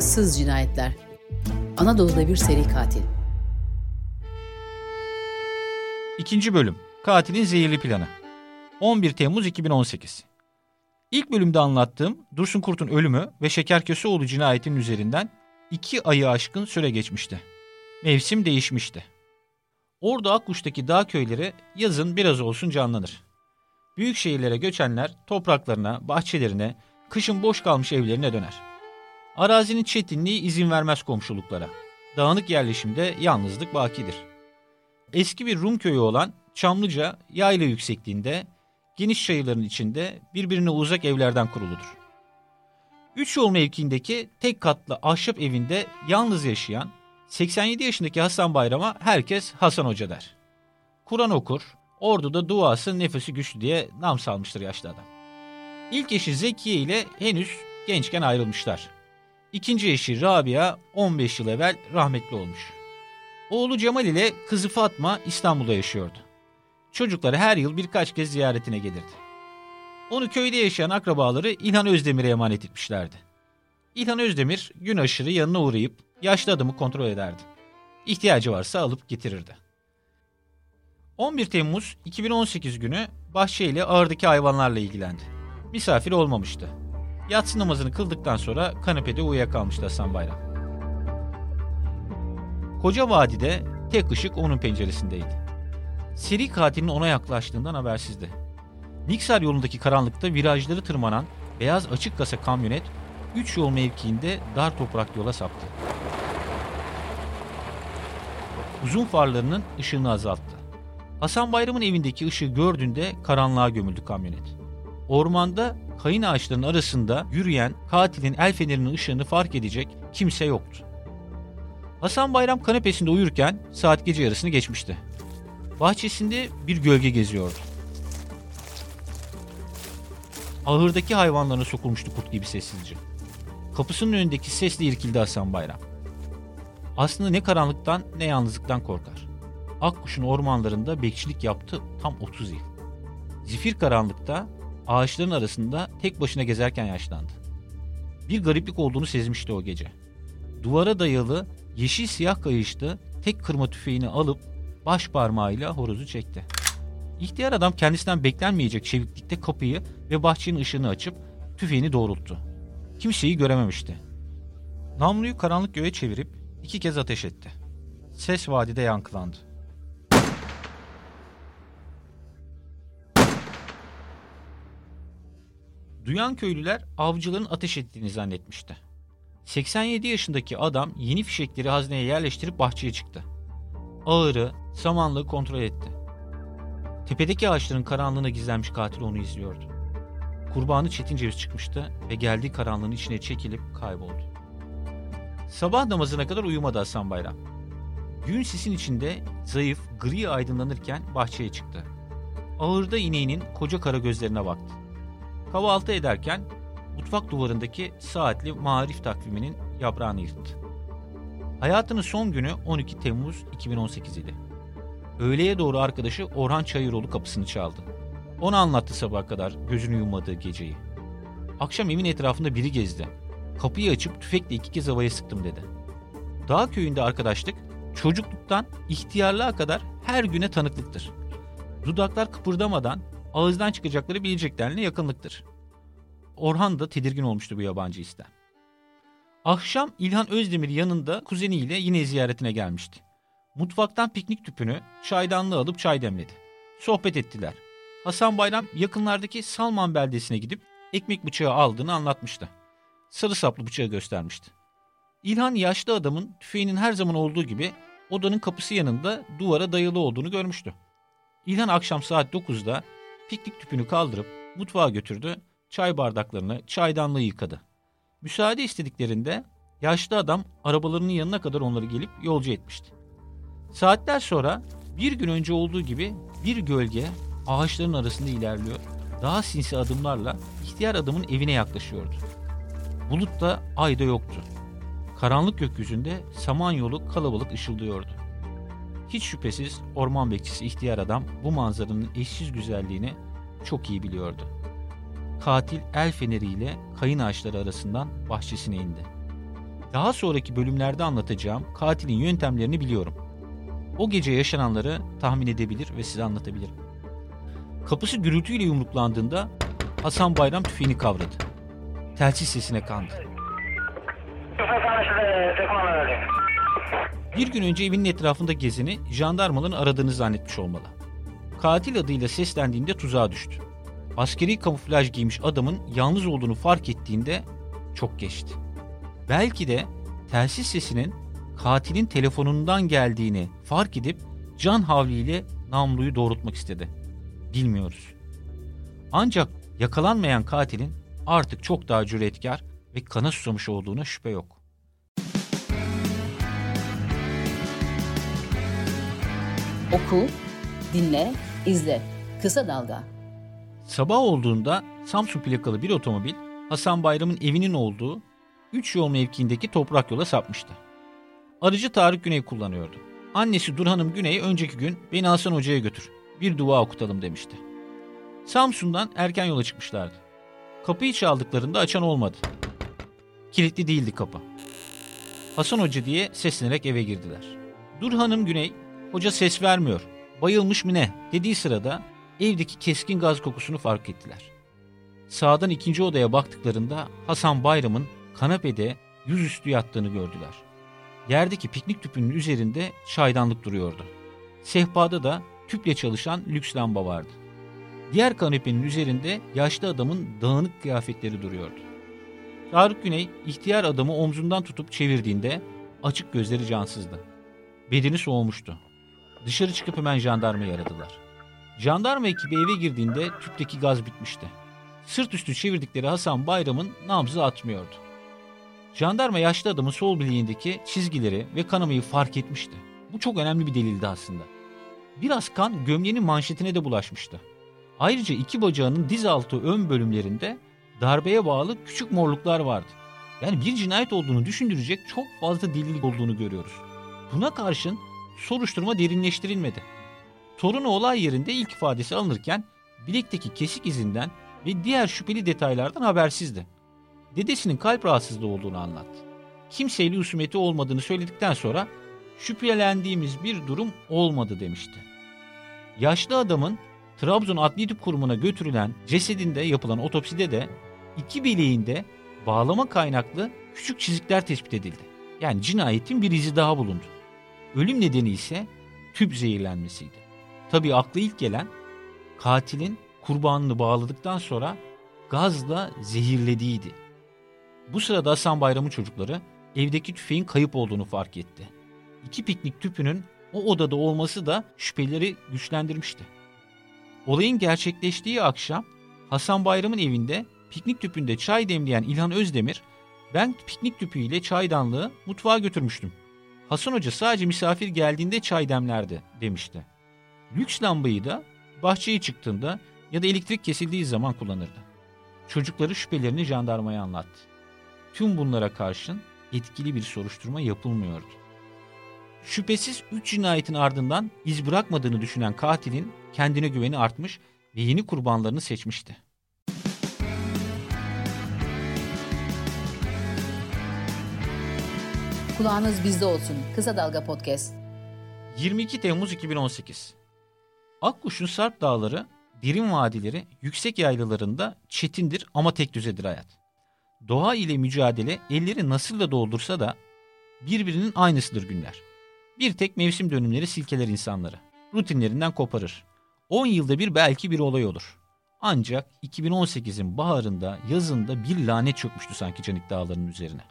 ıssız cinayetler. Anadolu'da bir seri katil. İkinci bölüm. Katilin zehirli planı. 11 Temmuz 2018. İlk bölümde anlattığım Dursun Kurt'un ölümü ve Şekerköseoğlu cinayetinin üzerinden iki ayı aşkın süre geçmişti. Mevsim değişmişti. Orada Akkuş'taki dağ köyleri yazın biraz olsun canlanır. Büyük şehirlere göçenler topraklarına, bahçelerine, kışın boş kalmış evlerine döner. Arazinin çetinliği izin vermez komşuluklara. Dağınık yerleşimde yalnızlık bakidir. Eski bir Rum köyü olan Çamlıca yayla yüksekliğinde, geniş çayırların içinde birbirine uzak evlerden kuruludur. Üç yol mevkiindeki tek katlı ahşap evinde yalnız yaşayan 87 yaşındaki Hasan Bayram'a herkes Hasan Hoca der. Kur'an okur, orduda duası nefesi güçlü diye nam salmıştır yaşlı adam. İlk eşi Zekiye ile henüz gençken ayrılmışlar. İkinci eşi Rabia 15 yıl evvel rahmetli olmuş. Oğlu Cemal ile kızı Fatma İstanbul'da yaşıyordu. Çocukları her yıl birkaç kez ziyaretine gelirdi. Onu köyde yaşayan akrabaları İlhan Özdemir'e emanet etmişlerdi. İlhan Özdemir gün aşırı yanına uğrayıp yaşlı adamı kontrol ederdi. İhtiyacı varsa alıp getirirdi. 11 Temmuz 2018 günü bahçe ile ağırdaki hayvanlarla ilgilendi. Misafir olmamıştı. Yatsı namazını kıldıktan sonra kanepede uyuyakalmıştı Hasan Bayram. Koca vadide tek ışık onun penceresindeydi. Seri katilin ona yaklaştığından habersizdi. Niksar yolundaki karanlıkta virajları tırmanan beyaz açık kasa kamyonet 3 yol mevkiinde dar toprak yola saptı. Uzun farlarının ışığını azalttı. Hasan Bayram'ın evindeki ışığı gördüğünde karanlığa gömüldü kamyonet. Ormanda kayın ağaçlarının arasında yürüyen katilin el fenerinin ışığını fark edecek kimse yoktu. Hasan Bayram kanepesinde uyurken saat gece yarısını geçmişti. Bahçesinde bir gölge geziyordu. Ahırdaki hayvanlarına sokulmuştu kurt gibi sessizce. Kapısının önündeki sesle irkildi Hasan Bayram. Aslında ne karanlıktan ne yalnızlıktan korkar. Akkuş'un ormanlarında bekçilik yaptı tam 30 yıl. Zifir karanlıkta ağaçların arasında tek başına gezerken yaşlandı. Bir gariplik olduğunu sezmişti o gece. Duvara dayalı yeşil siyah kayışlı tek kırma tüfeğini alıp baş parmağıyla horozu çekti. İhtiyar adam kendisinden beklenmeyecek çeviklikte kapıyı ve bahçenin ışığını açıp tüfeğini doğrulttu. Kimseyi görememişti. Namluyu karanlık göğe çevirip iki kez ateş etti. Ses vadide yankılandı. Duyan köylüler avcıların ateş ettiğini zannetmişti. 87 yaşındaki adam yeni fişekleri hazneye yerleştirip bahçeye çıktı. Ağırı, samanlığı kontrol etti. Tepedeki ağaçların karanlığına gizlenmiş katil onu izliyordu. Kurbanı çetin ceviz çıkmıştı ve geldiği karanlığın içine çekilip kayboldu. Sabah namazına kadar uyumadı Hasan Bayram. Gün sisin içinde zayıf, gri aydınlanırken bahçeye çıktı. Ağırda ineğinin koca kara gözlerine baktı. Kahvaltı ederken mutfak duvarındaki saatli marif takviminin yaprağını yırttı. Hayatının son günü 12 Temmuz 2018 idi. Öğleye doğru arkadaşı Orhan Çayıroğlu kapısını çaldı. Ona anlattı sabaha kadar gözünü yummadığı geceyi. Akşam evin etrafında biri gezdi. Kapıyı açıp tüfekle iki kez havaya sıktım dedi. Dağ köyünde arkadaşlık çocukluktan ihtiyarlığa kadar her güne tanıklıktır. Dudaklar kıpırdamadan ağızdan çıkacakları bileceklerine yakınlıktır. Orhan da tedirgin olmuştu bu yabancı isten. Akşam İlhan Özdemir yanında kuzeniyle yine ziyaretine gelmişti. Mutfaktan piknik tüpünü, çaydanlığı alıp çay demledi. Sohbet ettiler. Hasan Bayram yakınlardaki Salman beldesine gidip ekmek bıçağı aldığını anlatmıştı. Sarı saplı bıçağı göstermişti. İlhan yaşlı adamın tüfeğinin her zaman olduğu gibi odanın kapısı yanında duvara dayalı olduğunu görmüştü. İlhan akşam saat 9'da piknik tüpünü kaldırıp mutfağa götürdü, çay bardaklarını, çaydanlığı yıkadı. Müsaade istediklerinde yaşlı adam arabalarının yanına kadar onları gelip yolcu etmişti. Saatler sonra bir gün önce olduğu gibi bir gölge ağaçların arasında ilerliyor. Daha sinsi adımlarla ihtiyar adamın evine yaklaşıyordu. Bulut da ay da yoktu. Karanlık gökyüzünde samanyolu kalabalık ışıldıyordu. Hiç şüphesiz orman bekçisi ihtiyar adam bu manzaranın eşsiz güzelliğini çok iyi biliyordu. Katil el feneriyle kayın ağaçları arasından bahçesine indi. Daha sonraki bölümlerde anlatacağım katilin yöntemlerini biliyorum. O gece yaşananları tahmin edebilir ve size anlatabilirim. Kapısı gürültüyle yumruklandığında Hasan Bayram tüfeğini kavradı. Telsiz sesine kandı. Bir gün önce evinin etrafında gezeni jandarmaların aradığını zannetmiş olmalı. Katil adıyla seslendiğinde tuzağa düştü. Askeri kamuflaj giymiş adamın yalnız olduğunu fark ettiğinde çok geçti. Belki de telsiz sesinin katilin telefonundan geldiğini fark edip can havliyle namluyu doğrultmak istedi. Bilmiyoruz. Ancak yakalanmayan katilin artık çok daha cüretkar ve kana susamış olduğuna şüphe yok. Oku, dinle, izle. Kısa Dalga. Sabah olduğunda Samsun plakalı bir otomobil Hasan Bayram'ın evinin olduğu 3 yol mevkiindeki toprak yola sapmıştı. Arıcı Tarık Güney kullanıyordu. Annesi Durhanım Güney önceki gün beni Hasan Hoca'ya götür. Bir dua okutalım demişti. Samsun'dan erken yola çıkmışlardı. Kapıyı çaldıklarında açan olmadı. Kilitli değildi kapı. Hasan Hoca diye seslenerek eve girdiler. Durhanım Güney, hoca ses vermiyor, bayılmış mı ne dediği sırada evdeki keskin gaz kokusunu fark ettiler. Sağdan ikinci odaya baktıklarında Hasan Bayram'ın kanepede yüzüstü yattığını gördüler. Yerdeki piknik tüpünün üzerinde çaydanlık duruyordu. Sehpada da tüple çalışan lüks lamba vardı. Diğer kanepenin üzerinde yaşlı adamın dağınık kıyafetleri duruyordu. Tarık Güney ihtiyar adamı omzundan tutup çevirdiğinde açık gözleri cansızdı. Bedeni soğumuştu. Dışarı çıkıp hemen jandarmayı aradılar. Jandarma ekibi eve girdiğinde tüpteki gaz bitmişti. Sırt üstü çevirdikleri Hasan Bayram'ın nabzı atmıyordu. Jandarma yaşlı adamın sol bileğindeki çizgileri ve kanamayı fark etmişti. Bu çok önemli bir delildi aslında. Biraz kan gömleğinin manşetine de bulaşmıştı. Ayrıca iki bacağının diz altı ön bölümlerinde darbeye bağlı küçük morluklar vardı. Yani bir cinayet olduğunu düşündürecek çok fazla delil olduğunu görüyoruz. Buna karşın soruşturma derinleştirilmedi. Torunu olay yerinde ilk ifadesi alınırken bilekteki kesik izinden ve diğer şüpheli detaylardan habersizdi. Dedesinin kalp rahatsızlığı olduğunu anlattı. Kimseyle husumeti olmadığını söyledikten sonra şüphelendiğimiz bir durum olmadı demişti. Yaşlı adamın Trabzon Adli Tıp Kurumu'na götürülen cesedinde yapılan otopside de iki bileğinde bağlama kaynaklı küçük çizikler tespit edildi. Yani cinayetin bir izi daha bulundu. Ölüm nedeni ise tüp zehirlenmesiydi. Tabii aklı ilk gelen katilin kurbanını bağladıktan sonra gazla zehirlediğiydi. Bu sırada Hasan Bayram'ın çocukları evdeki tüfeğin kayıp olduğunu fark etti. İki piknik tüpünün o odada olması da şüpheleri güçlendirmişti. Olayın gerçekleştiği akşam Hasan Bayram'ın evinde piknik tüpünde çay demleyen İlhan Özdemir, ben piknik tüpüyle çaydanlığı mutfağa götürmüştüm. Hasan Hoca sadece misafir geldiğinde çay demlerdi demişti. Lüks lambayı da bahçeye çıktığında ya da elektrik kesildiği zaman kullanırdı. Çocukları şüphelerini jandarmaya anlattı. Tüm bunlara karşın etkili bir soruşturma yapılmıyordu. Şüphesiz 3 cinayetin ardından iz bırakmadığını düşünen katilin kendine güveni artmış ve yeni kurbanlarını seçmişti. Kulağınız bizde olsun. Kısa Dalga Podcast. 22 Temmuz 2018 Akkuş'un Sarp Dağları, derin vadileri, yüksek yaylalarında çetindir ama tek düzedir hayat. Doğa ile mücadele elleri nasıl da doldursa da birbirinin aynısıdır günler. Bir tek mevsim dönümleri silkeler insanları. Rutinlerinden koparır. 10 yılda bir belki bir olay olur. Ancak 2018'in baharında, yazında bir lanet çökmüştü sanki Canik Dağları'nın üzerine.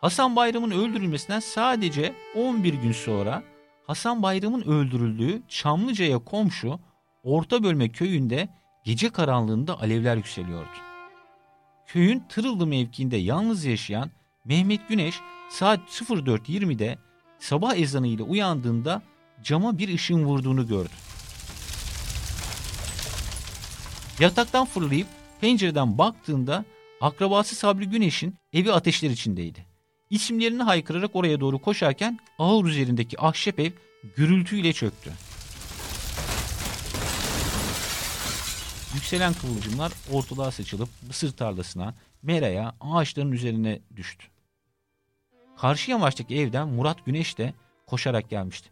Hasan Bayram'ın öldürülmesinden sadece 11 gün sonra Hasan Bayram'ın öldürüldüğü Çamlıca'ya komşu Orta Bölme köyünde gece karanlığında alevler yükseliyordu. Köyün Tırıldı mevkiinde yalnız yaşayan Mehmet Güneş saat 04.20'de sabah ezanı ile uyandığında cama bir ışığın vurduğunu gördü. Yataktan fırlayıp pencereden baktığında akrabası Sabri Güneş'in evi ateşler içindeydi. İsimlerini haykırarak oraya doğru koşarken ağır üzerindeki ahşap ev gürültüyle çöktü. Yükselen kıvılcımlar ortalığa saçılıp mısır tarlasına, meraya, ağaçların üzerine düştü. Karşı yamaçtaki evden Murat Güneş de koşarak gelmişti.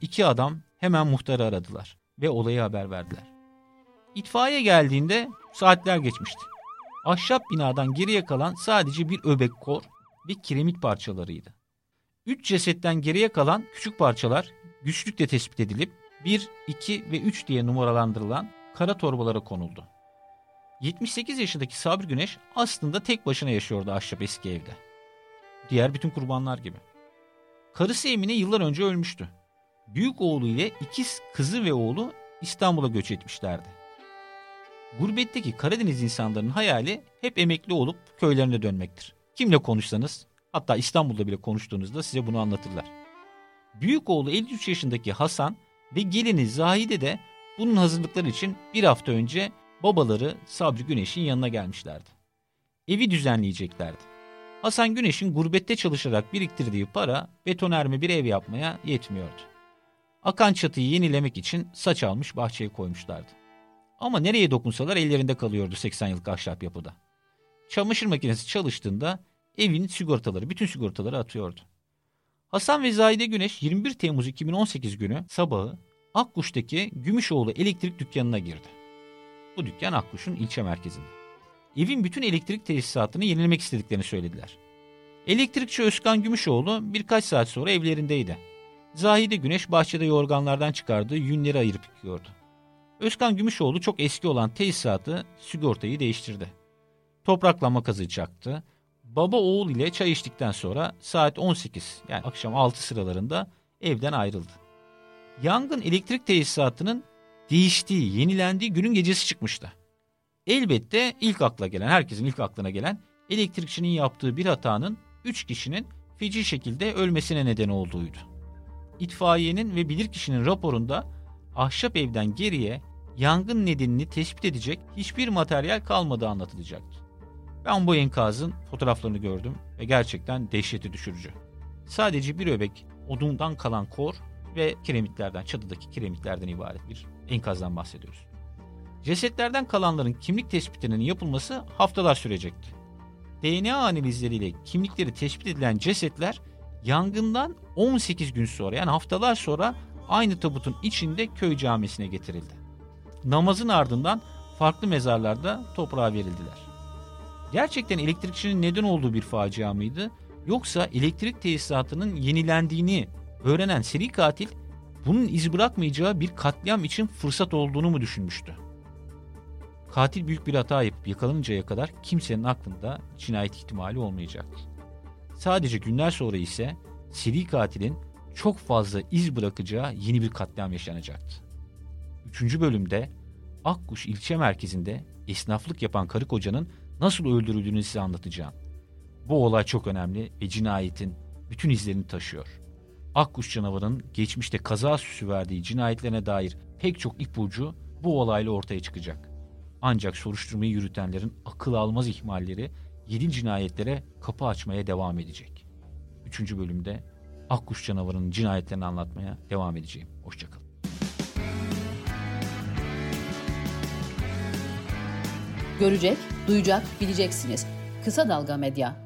İki adam hemen muhtarı aradılar ve olayı haber verdiler. İtfaiye geldiğinde saatler geçmişti. Ahşap binadan geriye kalan sadece bir öbek kor ve kiremit parçalarıydı. Üç cesetten geriye kalan küçük parçalar güçlükle tespit edilip 1, 2 ve 3 diye numaralandırılan kara torbalara konuldu. 78 yaşındaki Sabri Güneş aslında tek başına yaşıyordu ahşap eski evde. Diğer bütün kurbanlar gibi. Karısı Emine yıllar önce ölmüştü. Büyük oğlu ile ikiz kızı ve oğlu İstanbul'a göç etmişlerdi. Gurbetteki Karadeniz insanların hayali hep emekli olup köylerine dönmektir. Kimle konuşsanız, hatta İstanbul'da bile konuştuğunuzda size bunu anlatırlar. Büyük oğlu 53 yaşındaki Hasan ve gelini Zahide de bunun hazırlıkları için bir hafta önce babaları Sabri Güneş'in yanına gelmişlerdi. Evi düzenleyeceklerdi. Hasan Güneş'in gurbette çalışarak biriktirdiği para betonerme bir ev yapmaya yetmiyordu. Akan çatıyı yenilemek için saç almış bahçeye koymuşlardı. Ama nereye dokunsalar ellerinde kalıyordu 80 yıllık ahşap yapıda. Çamaşır makinesi çalıştığında evin sigortaları, bütün sigortaları atıyordu. Hasan ve Zahide Güneş 21 Temmuz 2018 günü sabahı Akkuş'taki Gümüşoğlu elektrik dükkanına girdi. Bu dükkan Akkuş'un ilçe merkezinde. Evin bütün elektrik tesisatını yenilemek istediklerini söylediler. Elektrikçi Özkan Gümüşoğlu birkaç saat sonra evlerindeydi. Zahide Güneş bahçede yorganlardan çıkardığı yünleri ayırıp yıkıyordu. Özkan Gümüşoğlu çok eski olan tesisatı, sigortayı değiştirdi. Topraklama kazı çaktı. Baba oğul ile çay içtikten sonra saat 18 yani akşam 6 sıralarında evden ayrıldı. Yangın elektrik tesisatının değiştiği, yenilendiği günün gecesi çıkmıştı. Elbette ilk akla gelen, herkesin ilk aklına gelen elektrikçinin yaptığı bir hatanın 3 kişinin feci şekilde ölmesine neden olduğuydu. İtfaiyenin ve bilirkişinin raporunda ahşap evden geriye yangın nedenini tespit edecek hiçbir materyal kalmadığı anlatılacaktı. Ben bu enkazın fotoğraflarını gördüm ve gerçekten dehşeti düşürücü. Sadece bir öbek odundan kalan kor ve kiremitlerden, çatıdaki kiremitlerden ibaret bir enkazdan bahsediyoruz. Cesetlerden kalanların kimlik tespitinin yapılması haftalar sürecekti. DNA analizleriyle kimlikleri tespit edilen cesetler yangından 18 gün sonra yani haftalar sonra aynı tabutun içinde köy camisine getirildi. Namazın ardından farklı mezarlarda toprağa verildiler. Gerçekten elektrikçinin neden olduğu bir facia mıydı? Yoksa elektrik tesisatının yenilendiğini öğrenen seri katil bunun iz bırakmayacağı bir katliam için fırsat olduğunu mu düşünmüştü? Katil büyük bir hata yapıp yakalanıncaya kadar kimsenin aklında cinayet ihtimali olmayacaktı. Sadece günler sonra ise seri katilin çok fazla iz bırakacağı yeni bir katliam yaşanacaktı. Üçüncü bölümde Akkuş ilçe merkezinde esnaflık yapan karı kocanın nasıl öldürüldüğünü size anlatacağım. Bu olay çok önemli ve cinayetin bütün izlerini taşıyor. Akkuş canavarının geçmişte kaza süsü verdiği cinayetlerine dair pek çok ipucu bu olayla ortaya çıkacak. Ancak soruşturmayı yürütenlerin akıl almaz ihmalleri yeni cinayetlere kapı açmaya devam edecek. Üçüncü bölümde Akkuş canavarının cinayetlerini anlatmaya devam edeceğim. Hoşçakalın. Görecek, duyacak, bileceksiniz. Kısa Dalga Medya.